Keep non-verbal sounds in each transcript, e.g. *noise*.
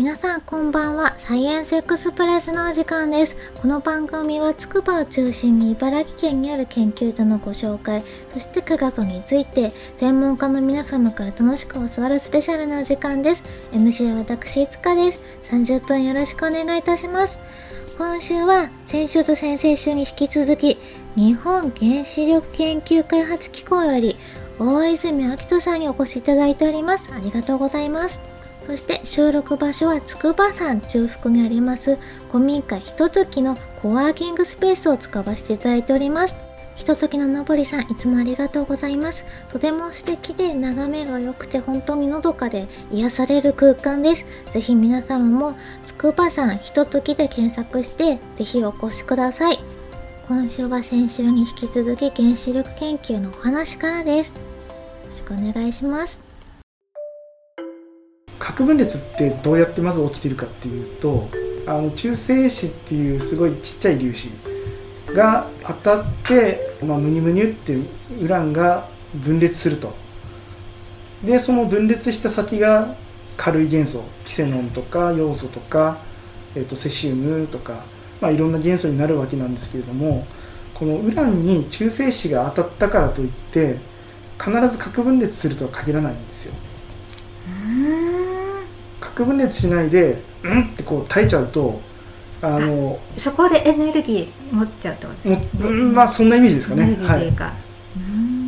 皆さんこんばんは。サイエンスエクスプレスのお時間です。この番組は筑波を中心に茨城県にある研究所のご紹介、そして科学について専門家の皆様から楽しく教わるスペシャルなお時間です。MC は私、いつかです。30分よろしくお願いいたします。今週は先週と先々週に引き続き、日本原子力研究開発機構より大泉明人さんにお越しいただいております。ありがとうございます。そして収録場所は筑波山中腹にあります古民家ひとときのコワーキングスペースを使わせていただいております。ひとときののぼりさんいつもありがとうございます。とても素敵で眺めが良くて本当にのどかで癒される空間です。ぜひ皆様も筑波山ひとときで検索してぜひお越しください。今週は先週に引き続き原子力研究のお話からです。よろしくお願いします。核分裂ってどうやってまず起きてるかっていうとあの中性子っていうすごいちっちゃい粒子が当たって、まあ、ムニムニュってウランが分裂するとでその分裂した先が軽い元素キセノンとか要素とか、えー、とセシウムとか、まあ、いろんな元素になるわけなんですけれどもこのウランに中性子が当たったからといって必ず核分裂するとは限らないんですよ。核分裂しないでうん？ってこう耐えちゃうとあのそこでエネルギー持っちゃうってことですか、まあそんなイメージですかね。はい、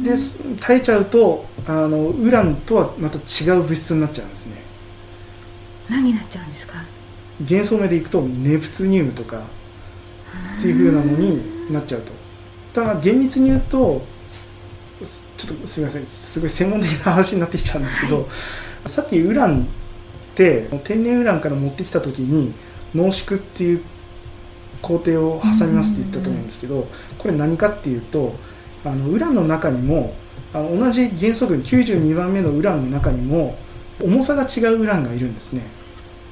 で耐えちゃうとあのウランとはまた違う物質になっちゃうんですね。何になっちゃうんですか？元素名でいくとネプツニウムとかっていうふうなのになっちゃうと。ただ厳密に言うとちょっとすみません。すごい専門的な話になってきちゃうんですけど、はい、さっきウランって天然ウランから持ってきた時に濃縮っていう工程を挟みますって言ったと思うんですけどこれ何かっていうとあのウランの中にもあの同じ元素群92番目のウランの中にも重さが違うウランがいるんですね。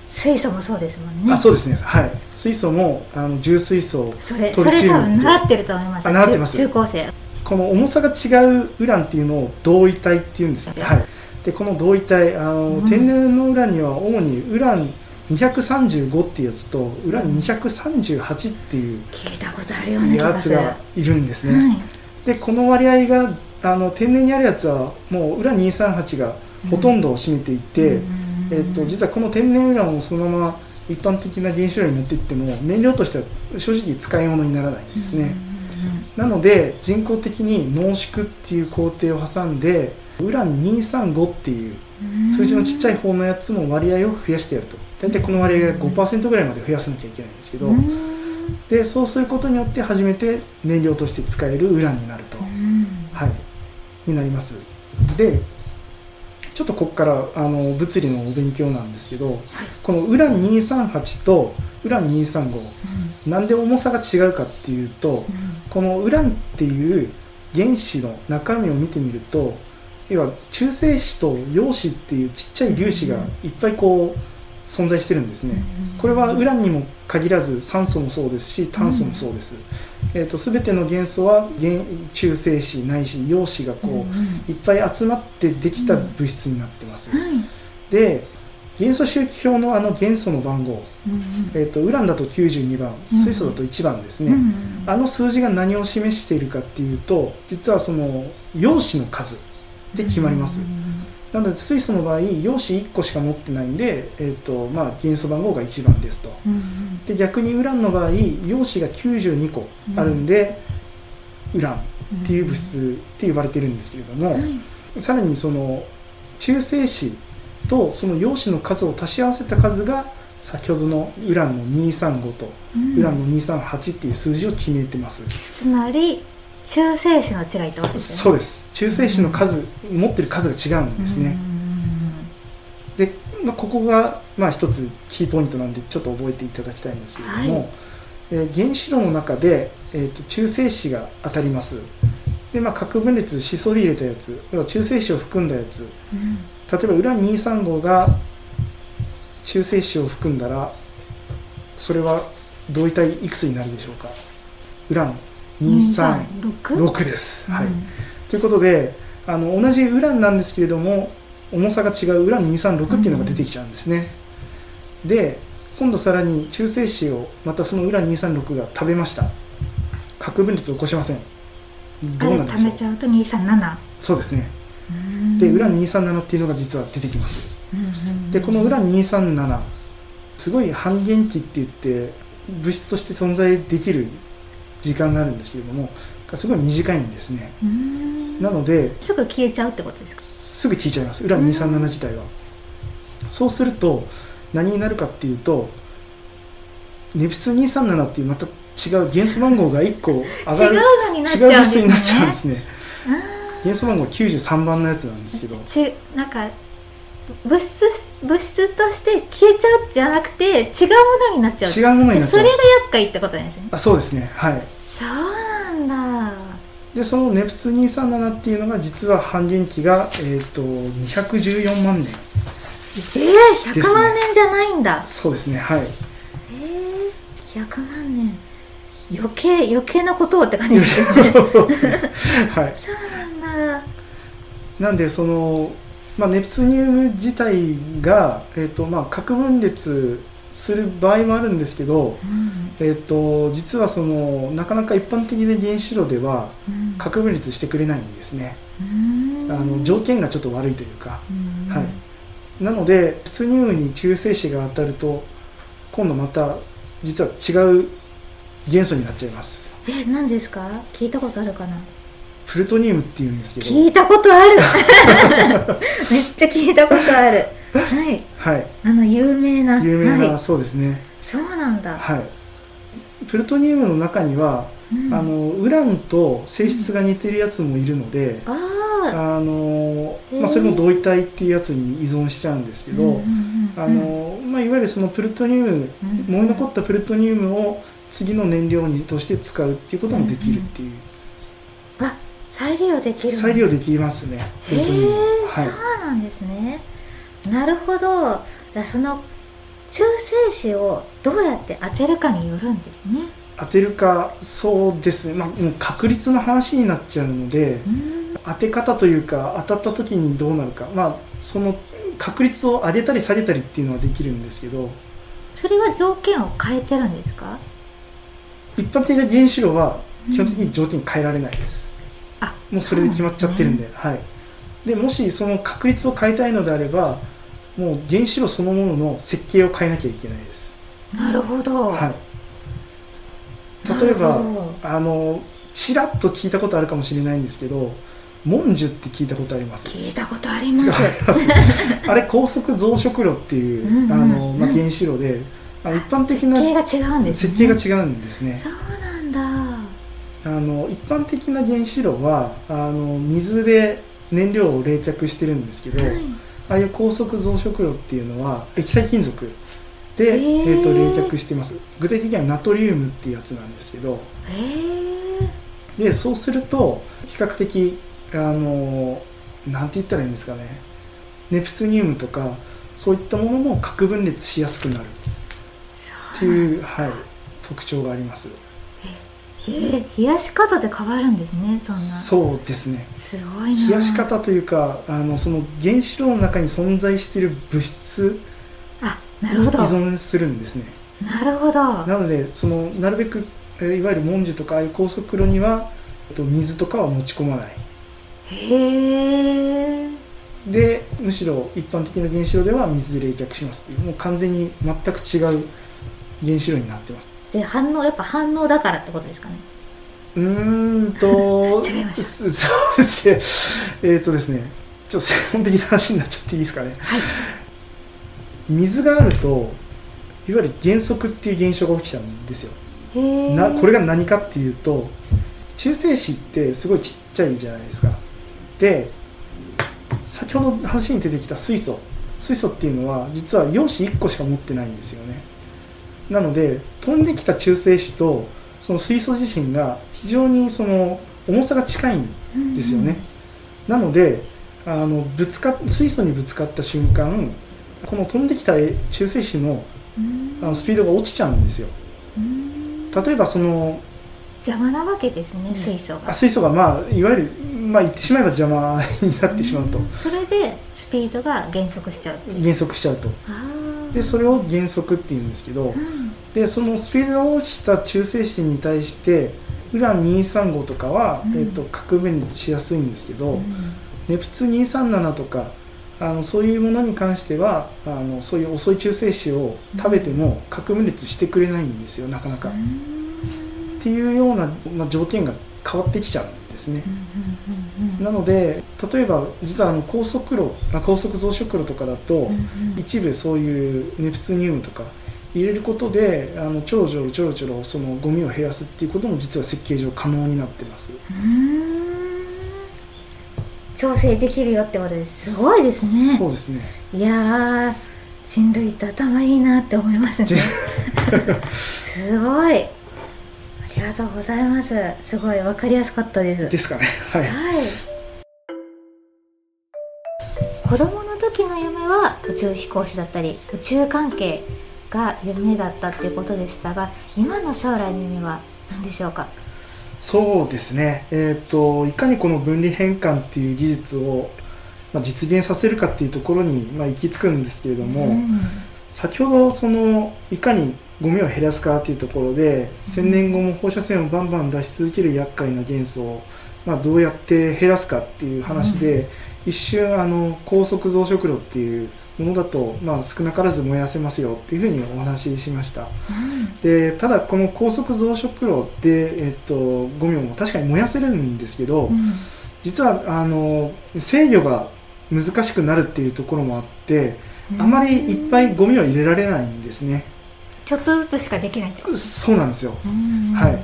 水素もそうですもんね。あそうですね。はい。水素もあの重水素それそれ多分習ってると思います。習ってます。中高生。この重さが違うウランっていうのを同位体っていうんです。よ、はいでこの同位体あの、うん、天然のウランには主にウラン235っていうやつとウラン238っていう聞いたことあるようなやつがいる。んですね、はい、でこの割合があの天然にあるやつはもうウラン238がほとんどを占めていて、うん、えっと、実はこの天然ウランをそのまま一般的な原子炉に持っていっても燃料としては正直使い物にならないんですね、なので人工的に濃縮っていう工程を挟んでウラン235っていう数字のちっちゃい方のやつの割合を増やしてやると。大体この割合が5%ぐらいまで増やさなきゃいけないん。ですけどでそうすることによって初めて燃料として使えるウランになると、はい、になります。でちょっとここからあの物理のお勉強なんですけどこのウラン238とウラン235、うん、なんで重さが違うかっていうと、うん、このウランっていう原子の中身を見てみると要は中性子と陽子っていうちっちゃい粒子がいっぱいこう存在してるんですね。これはウランにも限らず酸素もそうですし炭素もそうです。えーと、全ての元素は中性子ないし陽子がこういっぱい集まってできた物質になってます。で元素周期表のあの元素の番号、えーと、ウランだと92番水素だと1番ですね、あの数字が何を示しているかっていうと実はその陽子の数で決まります。なので水素の場合陽子1個しか持ってないんで、えーとまあ、元素番号が1番ですと、で逆にウランの場合陽子が92個あるんで、ウランっていう物質って呼ばれてるんですけれども、さらにその中性子とその陽子の数を足し合わせた数が先ほどのウランの235とウランの238っていう数字を決めてます、つまり中性子の違いってことですね。そうです。中性子の数、うん、持ってる数が違うんですね。で、まあ、ここがまあ一つキーポイントなんでちょっと覚えていただきたいんですけれども、はい、えー、原子炉の中で、えーと、中性子が当たります。で、まあ、核分裂しそり入れたやつ要は中性子を含んだやつ、うん、例えばウラン235が中性子を含んだらそれは同位体いくつになるでしょうか？ウラン236です。はい、ということであの同じウランなんですけれども重さが違うウラン236っていうのが出てきちゃうんですね。で今度さらに中性子をまたそのウラン236が食べました。核分裂を起こしません。どうなんでしょう？食べちゃうと237そうですね。でウラン237っていうのが実は出てきます、でこのウラン237すごい半減期って言って物質として存在できる時間があるんですけれどもすごい短いんですね。なのですぐ消えちゃうってことですか？すぐ消えちゃいます。ウラン237自体は。そうすると何になるかっていうとネプス237っていうまた違う元素番号が1個上がる違う物質になっちゃうんですね。元素番号93番のやつなんですけど。ちなんか物質物質として消えちゃうじゃなくて違うものになっちゃう。違うものになっちゃう。それが厄介ってことですね。あそうですね。はい。そうなんだ。でそのネプス237っていうのが実は半減期が、えーと、と214万年えー、100万年じゃないんだ、そうですね。はい。えー、100万年余計余計なことをって感じ。ですねそうですね。はい。*laughs* そうなんだ。なんでそのまあ、ネプスニウム自体が、えーとまあ、核分裂する場合もあるんですけど、うん、えーと、実はそのなかなか一般的な原子炉では核分裂してくれないんですね、うん、あの条件がちょっと悪いというか、うん、はい、なのでプツニウムに中性子が当たると今度また実は違う元素になっちゃいます。え何ですか？聞いたことあるかな？プルトニウムっていうんですけど。聞いたことある。*laughs* めっちゃ聞いたことある。はい、はい、あの有名な。有名な、はい、そうですね。そうなんだ。はい。プルトニウムの中には、うん、あのウランと性質が似てるやつもいるので、うん、あのまあ、それも同位体っていうやつに依存しちゃうんですけど、あのまあ、いわゆるそのプルトニウム、燃え残ったプルトニウムを次の燃料にとして使うっていうこともできるっていう。うん再利用できる再利用できますね。へえ、はい、そうなんですね。なるほど。だその中性子をどうやって当てるかによるんですね。当てるかそうですね。まあもう確率の話になっちゃうので当て方というか当たった時にどうなるか。まあその確率を上げたり下げたりっていうのはできるんですけど。それは条件を変えてるんですか一般的な原子炉は基本的に条件変えられないです、もうそれで決まっちゃってるんで、ね、はい、でもしその確率を変えたいのであればもう原子炉そのものの設計を変えなきゃいけないです。なるほど、はい、例えばあのちらっと聞いたことあるかもしれないんですけどモンジュって聞いたことあります？聞いたことあります。*laughs* あれ高速増殖炉っていう、うんうん、あのまあ、原子炉で、あ一般的な設計が違うんです、ね、設計が違うんですねの一般的な原子炉はあの水で燃料を冷却してるんですけど、はい、ああいう高速増殖炉っていうのは液体金属で、えー、と冷却してます。具体的にはナトリウムっていうやつなんですけど、でそうすると比較的あのなんて言ったらいいんですかね。ネプツニウムとかそういったものも核分裂しやすくなるっていう、はい、特徴があります。え冷やし方で変わるんですねそんな。そうですね。すごい冷やし方というかあのその原子炉の中に存在している物質に依存するんですね。なるほど。なのでそのなるべくいわゆる文殊とかああいう高速炉には水とかは持ち込まない。へえでむしろ一般的な原子炉では水で冷却しますっていうもう完全に全く違う原子炉になってます。で反応やっぱ反応だからってことですかね。うーんと *laughs* 違いまし *laughs* そうですね。えー、っとですねちょっと専門的な話になっちゃっていいですかね、はい、水があるといわゆる減速っていう現象が起きちゃうんですよ。なこれが何かっていうと中性子ってすごいちっちゃいじゃないですか。で先ほど話に出てきた水素。水素っていうのは実は陽子1個しか持ってないんですよねなので飛んできた中性子とその水素自身が非常にその重さが近いんですよね、うん、なのであのぶつか水素にぶつかった瞬間この飛んできた中性子のあのスピードが落ちちゃうんですよ、うん、例えばその邪魔なわけですね、水素が。あ水素がまあいわゆるまあ言ってしまえば邪魔になってしまうと、それでスピードが減速しちゃう減速しちゃうとでそれを減速っていうんですけど、でそのスピードが落ちた中性子に対してウラン235とかは、えーと、核分裂しやすいんですけど、ネプツ237とかあのそういうものに関してはあのそういう遅い中性子を食べても核分裂してくれないんですよなかなか。っていうような、まあ、条件が変わってきちゃうんですね。なので例えば実はあの高速炉高速増殖炉とかだと、一部そういうネプツニウムとか入れることであのちょろちょろちょろちょろそのゴミを減らすっていうことも実は設計上可能になってます。調整できるよってことです。すごいですね。そうですね。いや人類って頭いいなって思いますね。*laughs* すごい。ありがとうございます。すごいわかりやすかったです。ですかね。はい、はい、子供の時の夢は宇宙飛行士だったり宇宙関係が夢だったっていうことでしたが今の将来の夢は何でしょうか？そうですね、えーと、いかにこの分離変換っていう技術を、まあ、実現させるかっていうところに、まあ、行き着くんですけれども、うん、先ほどそのいかにゴミを減らすかっていうところで、うん、1000年後も放射線をバンバン出し続ける厄介な元素を、まあ、どうやって減らすかっていう話で、うん、一瞬あの高速増殖炉っていうものだと、まあ、少なからず燃やせますよっていうふうにお話ししました、うん、でただこの高速増殖炉で、えっと、ゴミも確かに燃やせるんですけど、うん、実はあの制御が難しくなるっていうところもあって、うん、あまりいっぱいゴミを入れられないんですねちょっとずつしかできないそうなんですよ、はい。っ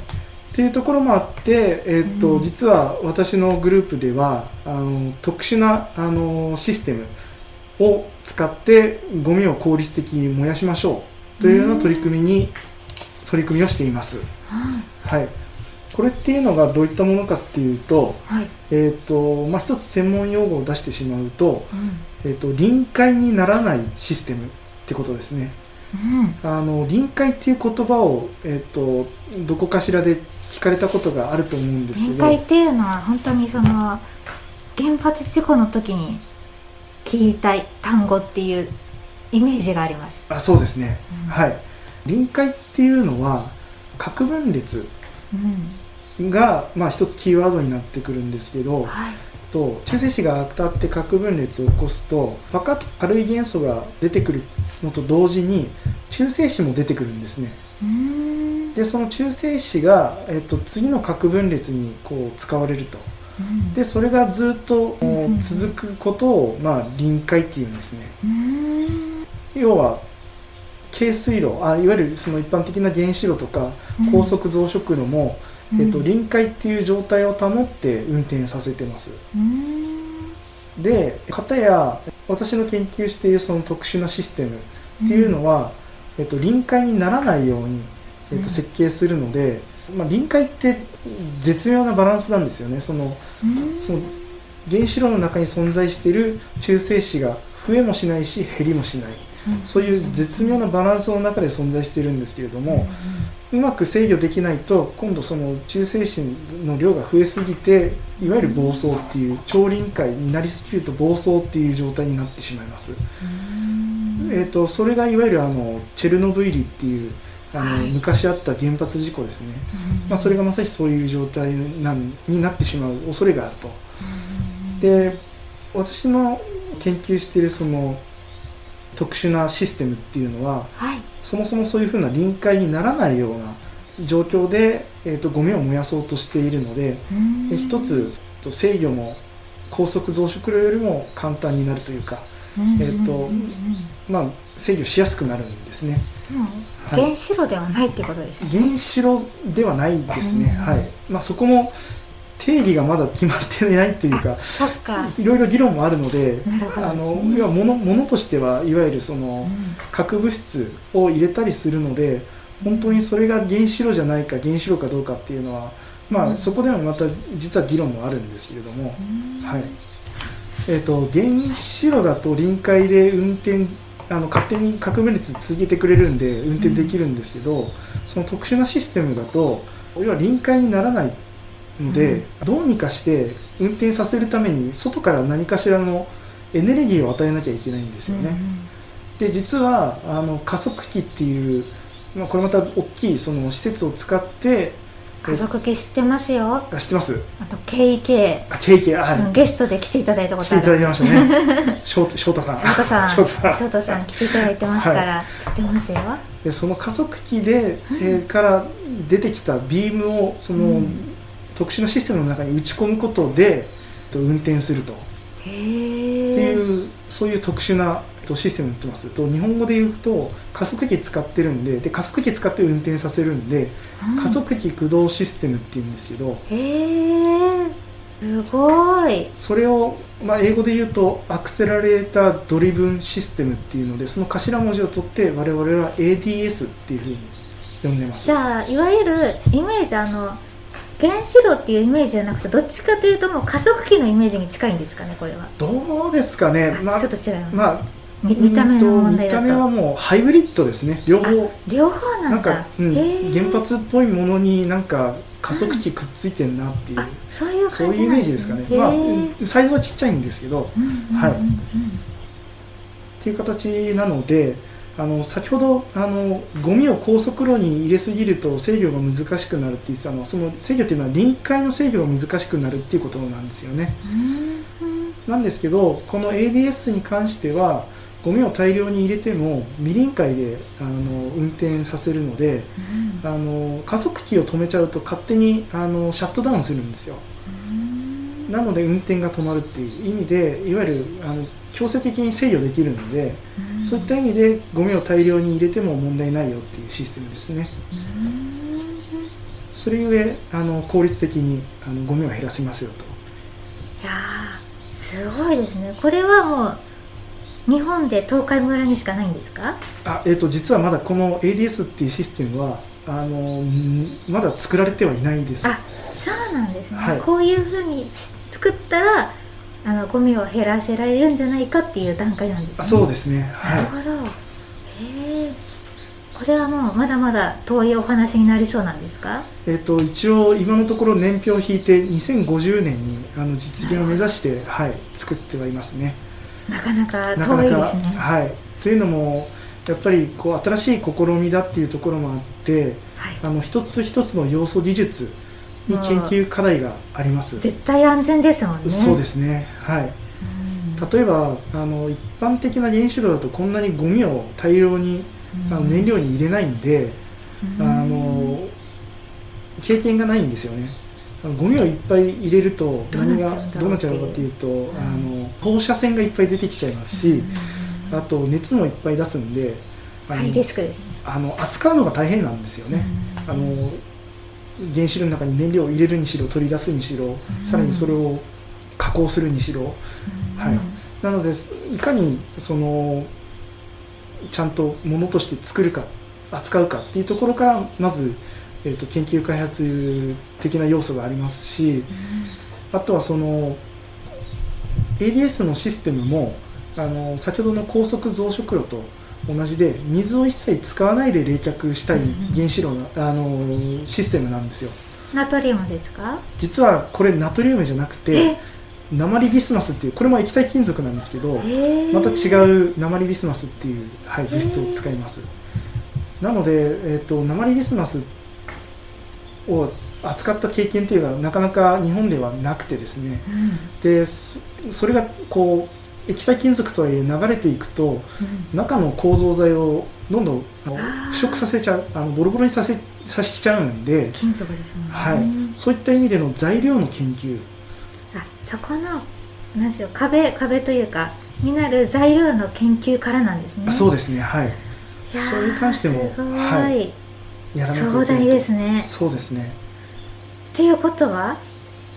ていうところもあって、えーと実は私のグループではあの特殊なあのシステムを使ってゴミを効率的に燃やしましょう。というような取り組みに取り組みをしています。はい、これっていうのがどういったものかっていうと,、はい。えーとまあ、一つ専門用語を出してしまうと,、えーと、臨界にならないシステムってことですね。うん、あの臨界っていう言葉を、えーと、どこかしらで聞かれたことがあると思うんですけど。臨界っていうのは本当にその原発事故の時に聞いたい単語っていうイメージがあります。あそうですね、うん、はい。臨界っていうのは核分裂が、まあ、一つキーワードになってくるんですけど、はい、と中性子が当たって核分裂を起こすとパカッと軽い元素が出てくるのと同時に中性子も出てくるんですね。でその中性子が、えっと、次の核分裂にこう使われると。でそれがずっと続くことを、まあ、臨界っていうんですね。要は軽水炉あいわゆるその一般的な原子炉とか高速増殖炉も、えっと、臨界っていう状態を保って運転させてます。で片や私の研究しているその特殊なシステムっていうのは、えっと、臨界にならないように、えっと、設計するので、まあ、臨界って絶妙なバランスなんですよね。そのその原子炉の中に存在している中性子が増えもしないし減りもしない、そういう絶妙なバランスの中で存在しているんですけれども、うまく制御できないと今度その中性子の量が増えすぎていわゆる暴走っていう超臨界になりすぎると暴走っていう状態になってしまいます。えーと、それがいわゆるあのチェルノブイリっていうあの、はい、昔あった原発事故ですね、まあ、それがまさしそういう状態なんになってしまう恐れがあると。で私の研究しているその特殊なシステムっていうのは、はい、そもそもそういうふうな臨界にならないような状況で、えーと、ゴミを燃やそうとしているので一つ制御も高速増殖量よりも簡単になるというか、えーとまあ、制御しやすくなるんですね。原子炉ではないってことです、ね、原子炉ではないですね、はい。まあ、そこも定義がまだ決まってないというかいろいろ議論もあるのであの要はものものとしてはいわゆるその、核物質を入れたりするので本当にそれが原子炉じゃないか原子炉かどうかっていうのは、まあ、そこでもまた実は議論もあるんですけれども、はい。えーと原子炉だと臨界で運転あの勝手に核分裂続けてくれるんで運転できるんですけど、うん、その特殊なシステムだと要は臨界にならないので、うん、どうにかして運転させるために外から何かしらのエネルギーを与えなきゃいけないんですよね。で実はあの加速器っていう、まあ、これまた大きいその施設を使って家族系知ってますよ。あ知ってます。あと KK あケーキはい、うんゲストで来ていただいたこ来ていとあるただきましたね。*laughs* 翔太さん。翔太さん。*laughs* 翔太さん。翔太さん来ていただいてますから、知ってますよ。でその加速器で、えーから出てきたビームをその、うん特殊なシステムの中に打ち込むことでと運転すると。へってえいうそういう特殊なえっとシステムになってます。と日本語で言うと加速器使ってるんでで加速器使って運転させるんで加速器駆動システムっていうんですけどへえすごい。それを、まあ、英語で言うとアクセラレータードリブンシステムっていうのでその頭文字を取って我々は ADS っていうふうに呼んでます。じゃあいわゆるイメージあの原子炉っていうイメージじゃなくてどっちかというともう加速器のイメージに近いんですかねこれは、どうですかね、まあちょっと違います、まあ、み見た目の問題うんと。見た目はもうハイブリッドですね両方。両方なだ。なんんか、うん原発っぽいものになんか加速器くっついてんなっていう、あそういう感じそういうイメージですかね、まあうんサイズはちっちゃいんですけど。うんうんうんうん。はい。っていう形なのであの先ほどあのゴミを高速炉に入れすぎると制御が難しくなるって言ってたのはその制御っていうのは臨界の制御が難しくなるっていうことなんですよね。なんですけどこの ADS に関してはゴミを大量に入れても未臨界であの運転させるのでうん。あの加速器を止めちゃうと勝手にあのシャットダウンするんですよ。うん。なので運転が止まるっていう意味でいわゆるあの強制的に制御できるのでうん。そういった意味でゴミを大量に入れても問題ないよっていうシステムですね。うん。それゆえあの効率的にあのゴミを減らせますよと。いやーすごいですね。これはもう日本で東海村にしかないんですか？あ、えー、と実はまだこの ADS っていうシステムはあのんまだ作られてはいないです。あそうなんですね、はい。こういうふうに作ったらあのゴミを減らせられるんじゃないかっていう段階なんですね。あそうですね。なはい。るほど。へえこれはもうまだまだ遠いお話になりそうなんですか？えー、と一応今のところ年表を引いて2050年にあの実現を目指して、はい、作ってはいますね。なかなかなかなか、遠いですね。はい、というのもやっぱりこう新しい試みだっていうところもあってはい。あの一つ一つの要素技術に研究課題があります、絶対安全ですもんね。そうですね。はい。うん。例えばあの一般的な原子炉だとこんなにゴミを大量にあの燃料に入れないんで、うん。あの経験がないんですよね。ゴミをいっぱい入れると何がどうなっちゃうのかっていうと、んあの放射線がいっぱい出てきちゃいますし、あと熱もいっぱい出すんであのハイリスクですね。あの扱うのが大変なんですよね、うん。あの原子炉の中に燃料を入れるにしろ取り出すにしろ、ん。さらにそれを加工するにしろ。うん。はい。なのですいかにそのちゃんとものとして作るか扱うかっていうところからまず、えー、と研究開発的な要素がありますしあとはその ADS のシステムもあの先ほどの高速増殖炉と同じで水を一切使わないで冷却したい原子炉のあのシステムなんですよ。ナトリウムですか？実はこれナトリウムじゃなくてえ？鉛ビスマスっていうこれも液体金属なんですけどえー。また違う鉛ビスマスっていう、はい、物質を使います。なので、えー、と鉛ビスマスを扱った経験っていうのはなかなか日本ではなくてですね。うん。でそそれがこう液体金属とはいえ流れていくとうん。中の構造材をどんどん腐食させちゃうあのボロボロにさせさせちゃうんで金属ですもんね。はい。そういった意味での材料の研究。あそこのなんでしょう壁壁というかになる材料の研究からなんですね。あそうですね。はい。いそれに関してもはい。やらなきゃいけない壮大ですね。そうですね。っていうことは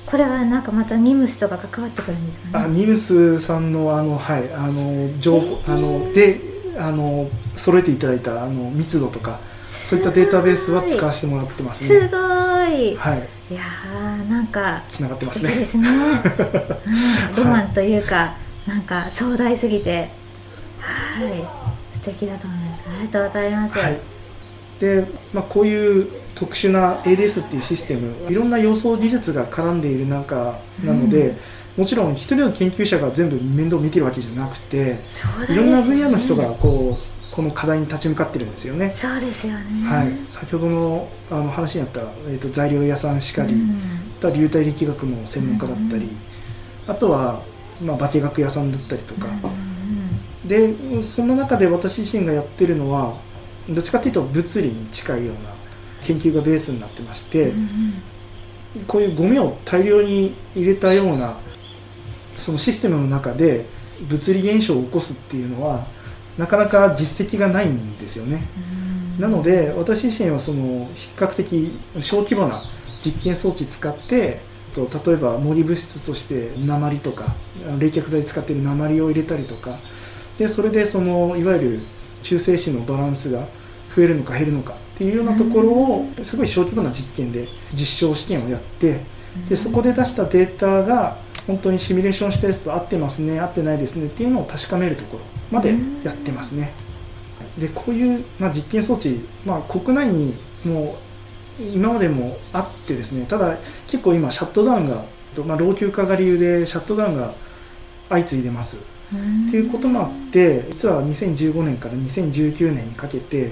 これはなんかまたニムスとか関わってくるんですかね？あニムスさんのあのはいあの情報あのであの揃えていただいたあの密度とかそういったデータベースは使わせてもらってます。すごい。ねい。はいやーなんかつながってますね。ですね、*laughs* うん、ロマンというか、なんか壮大すぎて。はい。素敵だと思います。ありがとうございます、はい。で、まあ、こういう特殊な ADS っていうシステムいろんな予想技術が絡んでいる中なので、うん。もちろん一人の研究者が全部面倒見てるわけじゃなくて、ね、いろんな分野の人がこうこの課題に立ち向かってるんですよね。そうですよね、はい、先ほどのあの話にあった、えーと、材料屋さんしかり、うん、流体力学の専門家だったり、うん、あとは、まあ、化学屋さんだったりとか、うん、でその中で私自身がやってるのはどっちかっていうと物理に近いような研究がベースになってまして、こういうゴミを大量に入れたようなそのシステムの中で物理現象を起こすっていうのはなかなか実績がないんですよね。なので私自身はその比較的小規模な実験装置使ってと例えば森物質として鉛とか冷却剤使ってる鉛を入れたりとかでそれでそのいわゆる中性子のバランスが増えるのか減るのかっていうようなところをすごい小規模な実験で実証試験をやってでそこで出したデータが本当にシミュレーションしたやつと合ってますね合ってないですねっていうのを確かめるところまでやってますね。でこういう、まあ、実験装置、まあ、国内にもう今までもあってですねただ結構今シャットダウンが、まあ、老朽化が理由でシャットダウンが相次いでます。っていうこともあって実は2015年から2019年にかけて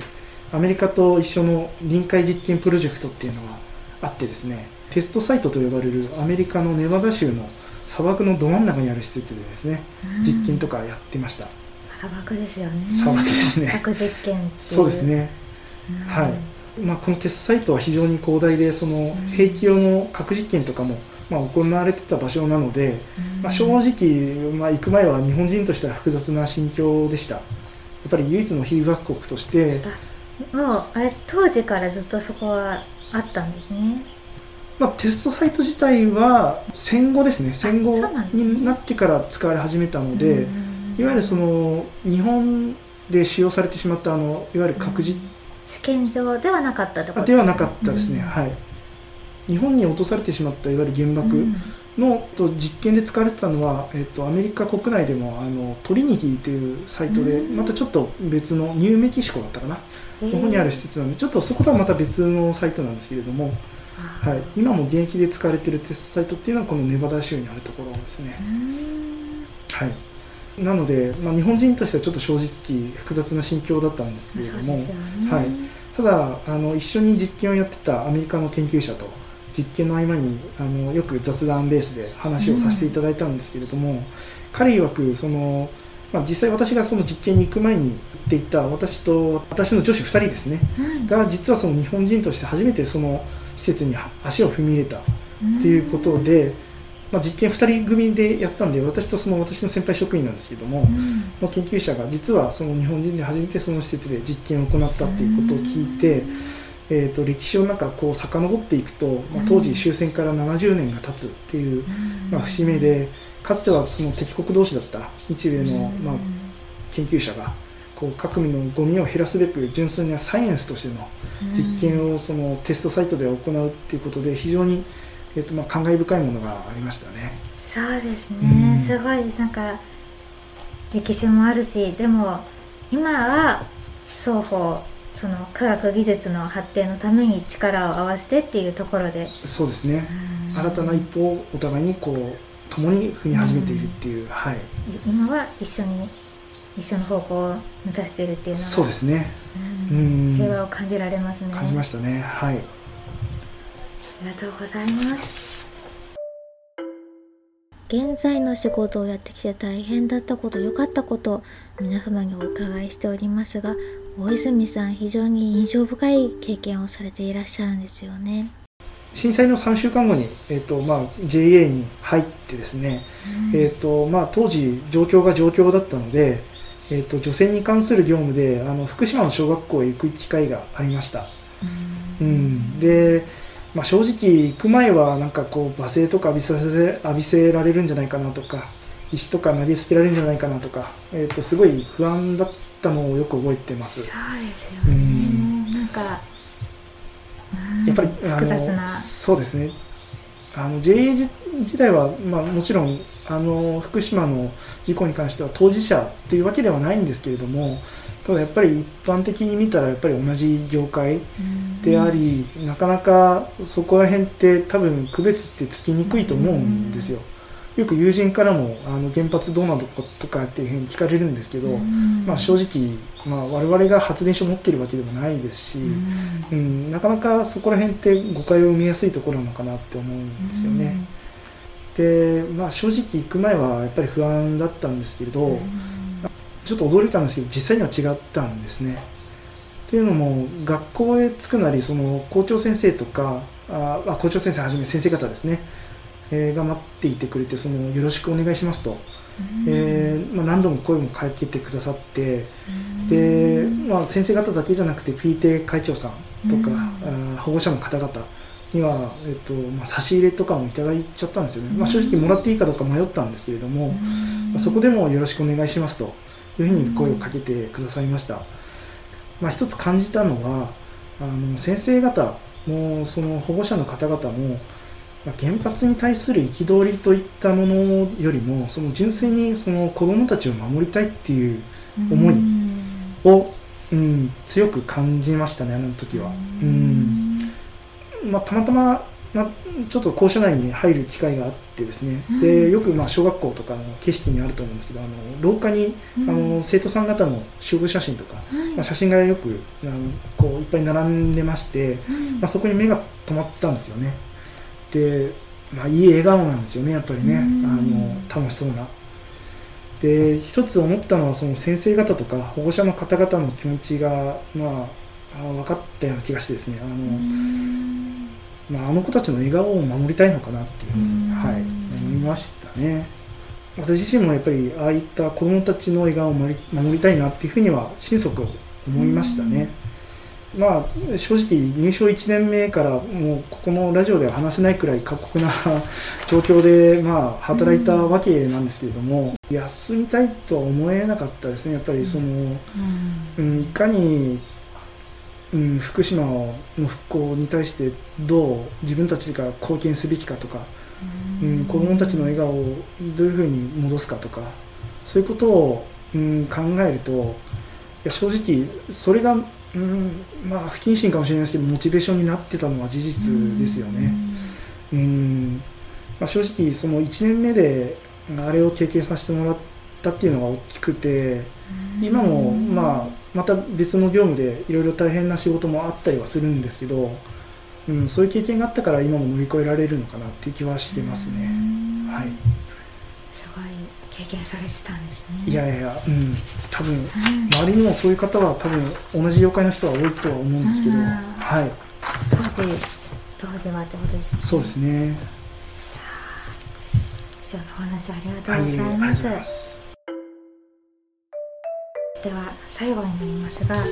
アメリカと一緒の臨界実験プロジェクトっていうのがあってですねテストサイトと呼ばれるアメリカのネバダ州の砂漠のど真ん中にある施設でですね、実験とかやってました。砂漠ですよね。砂漠ですね。核実験そうですね、はい。まあ、このテストサイトは非常に広大でその兵器用の核実験とかも、まあ、行われてた場所なので、まあ、正直、まあ、行く前は日本人としては複雑な心境でした。やっぱり唯一の被爆国としてもうあれ当時からずっとそこはあったんですね。まあ、テストサイト自体は戦後ですね。戦後になってから使われ始めたのでいわゆるその日本で使用されてしまったあのいわゆる核実、試験場ではなかったとではなかったですね、はい。日本に落とされてしまったいわゆる原爆の、と実験で使われてたのは、えっと、アメリカ国内でもあのトリニティというサイトで、またちょっと別のニューメキシコだったかな、ここにある施設なのでちょっとそことはまた別のサイトなんですけれどもはい、今も現役で使われているテストサイトっていうのはこのネバダ州にあるところですね。はい、なので、まあ、日本人としてはちょっと正直複雑な心境だったんですけれども、ね、はい、ただあの一緒に実験をやってたアメリカの研究者と実験の合間にあのよく雑談ベースで話をさせていただいたんですけれども、うん、彼曰くその、まあ、実際私がその実験に行く前にっていた私と私の女子2人ですね、うん、が実はその日本人として初めてその施設に足を踏み入れたっていうことで、まあ、実験2人組でやったんで私とその私の先輩職員なんですけども、の研究者が実はその日本人で初めてその施設で実験を行ったっていうことを聞いて、えー、と歴史をなんかこう遡っていくと、まあ、当時終戦から70年が経つっていう、まあ、節目でかつてはその敵国同士だった日米の、まあ、研究者がこう各民のゴミを減らすべく純粋なサイエンスとしての実験をそのテストサイトで行うっていうことで非常に、えーとまあ、感慨深いものがありましたね。そうですね、うん、すごいなんか歴史もあるしでも今は双方その科学技術の発展のために力を合わせてっていうところで。そうですね、新たな一歩をお互いにこう共に踏み始めているっていう、はい、今は一緒に一緒の方向を目指しているっていうのはそうですね、うん、平和を感じられますね。感じましたね。はい。ありがとうございます。現在の仕事をやってきて大変だったこと良かったこと皆様にお伺いしておりますが大泉さん非常に印象深い経験をされていらっしゃるんですよね。震災の3週間後に、えーとまあ、JA に入ってですね、うん、えーとまあ、当時状況が状況だったのでえーと、除染に関する業務であの福島の小学校へ行く機会がありました。うん、うん、で、まあ、正直行く前はなんかこう罵声とか浴びさせ浴びせられるんじゃないかなとか石とか投げつけられるんじゃないかなとか、えーと、すごい不安だったのをよく覚えてます。そうですよね、うん、なんかやっぱり複雑なそうですねあの JA 自体は、まあ、もちろんあの福島の事故に関しては当事者というわけではないんですけれどもただやっぱり一般的に見たらやっぱり同じ業界であり、なかなかそこら辺って多分区別ってつきにくいと思うんですよ。よく友人からもあの原発どうなのとかっていうふうに聞かれるんですけど、うん、まあ、正直、まあ、我々が発電所を持ってるわけでもないですし、うん、うん、なかなかそこら辺って誤解を生みやすいところなのかなって思うんですよね。で、まあ、正直行く前はやっぱり不安だったんですけれど、ちょっと驚いたんですけど実際には違ったんですね。っていうのも学校へ着くなりその校長先生とかあ校長先生はじめ先生方ですねえー、が待っていてくれてそのよろしくお願いしますと、えー、まあ、何度も声もかけてくださってで、まあ、先生方だけじゃなくて PTA 会長さんとか、あ保護者の方々には、えっとまあ、差し入れとかもいただいちゃったんですよね、まあ、正直もらっていいかどうか迷ったんですけれども、まあ、そこでもよろしくお願いしますというふうに声をかけてくださいました、まあ、一つ感じたのはあの先生方もその保護者の方々も原発に対する憤りといったものよりもその純粋にその子どもたちを守りたいっていう思いを、うん、強く感じましたねあの時は。うん。まあ、たまたま、まあ、ちょっと校舎内に入る機会があってですね、でよくまあ小学校とかの景色にあると思うんですけどあの廊下に、あの生徒さん方の集合写真とか、まあ、写真がよくあのこういっぱい並んでまして、まあ、そこに目が止まったんですよね。で、まあ、いい笑顔なんですよねやっぱりね、あの楽しそうな。で一つ思ったのはその先生方とか保護者の方々の気持ちが、まあ、分かったような気がしてですねあの,、まあ、あの子たちの笑顔を守りたいのかなっていうはい、思いましたね。私自身もやっぱりああいった子どもたちの笑顔を守りたいなっていうふうには心底思いましたね。まあ、正直、入賞1年目からもうここのラジオでは話せないくらい過酷な状況で、まあ、働いたわけなんですけれども、うん、休みたいとは思えなかったですね、やっぱりその、うん、うん、いかに、うん、福島の復興に対してどう自分たちが貢献すべきかとか、うん、子どもたちの笑顔をどういうふうに戻すかとか、そういうことを、うん、考えると、いや正直、それがうんまあ不謹慎かもしれないですけどモチベーションになってたのは事実ですよね。うん。まあ、正直その1年目であれを経験させてもらったっていうのが大きくて今もまあまた別の業務でいろいろ大変な仕事もあったりはするんですけど、うん、そういう経験があったから今も乗り越えられるのかなっていう気はしてますね。はい、すごい経験されてたんですね。いやいやうん。多分、うん、周りにもそういう方は多分同じ業界の人は多いとは思うんですけど、はい。当時当時はってことですね。そうですね。貴重なお話ありがとうございます、はいでは最後になりますがこ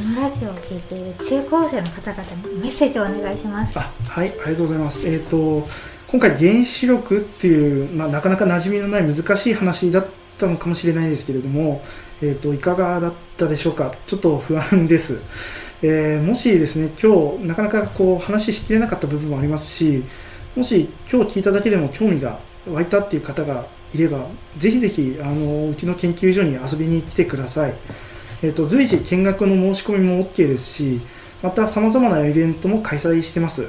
のラジオを聴いている中高生の方々にメッセージをお願いします。あはいありがとうございます。えっ、ー、と今回原子力っていう、まあ、なかなか馴染みのない難しい話だったのかもしれないですけれども、えーと、いかがだったでしょうか？ちょっと不安です、えー、もしですね今日なかなかこう話しきれなかった部分もありますしもし今日聞いただけでも興味が湧いたっていう方がいればぜひぜひあのうちの研究所に遊びに来てください、えーと、随時見学の申し込みも OK ですしまたさまざまなイベントも開催してます。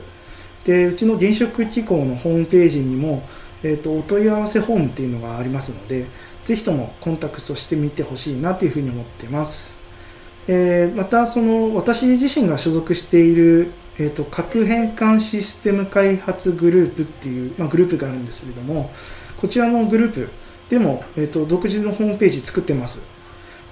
でうちの原子力機構のホームページにも、えーと、お問い合わせフォームっていうのがありますのでぜひともコンタクトしてみてほしいなというふうに思ってます、えー、またその私自身が所属している、えーと、核変換システム開発グループっていう、まあ、グループがあるんですけれどもこちらのグループでも、えーと独自のホームページ作ってます。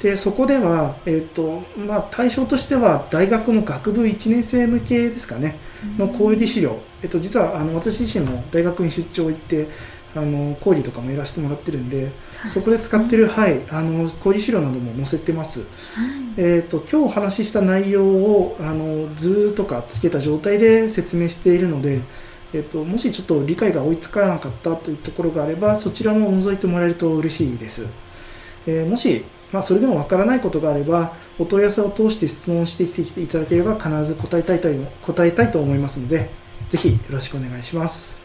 でそこでは、えーとまあ、対象としては大学の学部1年生向けですかねの講義資料、えー、と実はあの私自身も大学に出張行ってあの講義とかもやらせてもらってるんでそこで使ってる、はい、あの講義資料なども載せてます、えーと、今日お話しした内容をあの図とかつけた状態で説明しているので、えーともしちょっと理解が追いつかなかったというところがあればそちらも覗いてもらえると嬉しいです、えー、もしまあ、それでもわからないことがあれば、お問い合わせを通して質問してきていただければ、必ず答えたいと答えたいと思いますので、ぜひよろしくお願いします。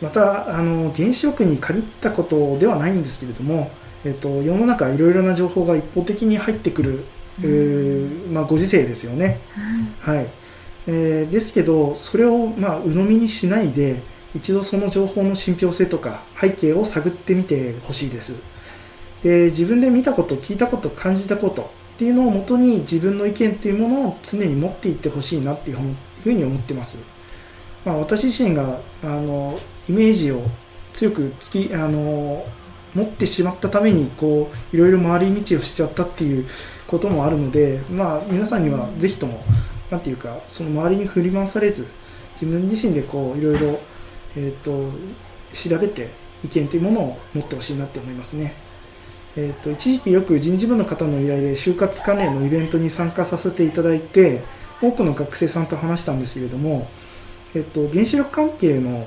またあの原子力に限ったことではないんですけれども、えっと、世の中いろいろな情報が一方的に入ってくる、うん、まあ、ご時世ですよね。はい、えー、ですけどそれを、まあ、鵜呑みにしないで一度その情報の信憑性とか背景を探ってみてほしいです。で自分で見たこと聞いたこと感じたことっていうのをもとに自分の意見っていうものを常に持っていってほしいなっていうふうに思ってます、まあ、私自身があのイメージを強くつきあの持ってしまったためにこういろいろ回り道をしちゃったっていうこともあるので、まあ、皆さんにはぜひとも何て言うかその周りに振り回されず自分自身でこういろいろ、えーと、調べて意見というものを持ってほしいなって思いますね。えーと、一時期よく人事部の方の依頼で就活関連のイベントに参加させていただいて多くの学生さんと話したんですけれども、えっと、原子力関係の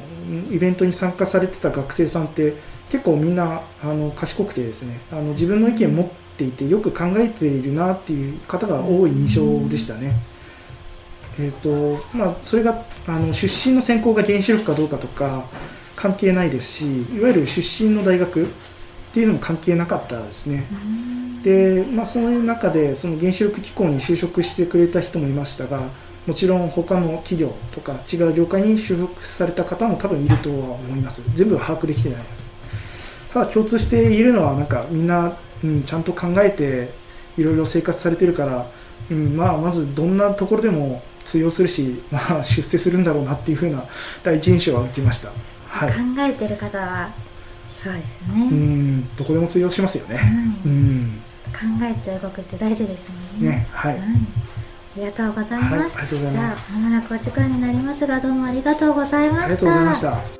イベントに参加されてた学生さんって結構みんなあの賢くてですねあの自分の意見を持っていてよく考えているなっていう方が多い印象でしたね。えーとまあ、それがあの出身の専攻が原子力かどうかとか関係ないですしいわゆる出身の大学っていうのも関係なかったですね。で、まあ、その中でその原子力機構に就職してくれた人もいましたがもちろん他の企業とか違う業界に就職された方も多分いるとは思います。全部は把握できてないです。ただ共通しているのはなんかみんな、うん、ちゃんと考えていろいろ生活されてるから、うんまあ、まずどんなところでも通用するし、まあ、出世するんだろうなっていうふうな第一印象は受けました、はい、考えてる方はそうですよね。うんどこでも通用しますよね、うん、うん、考えて動くって大事ですもんね。ねはい、うんありがとうございます。はい、ありがとうございます。まもなくお時間になりますが、どうもありがとうございました。ありがとうございました。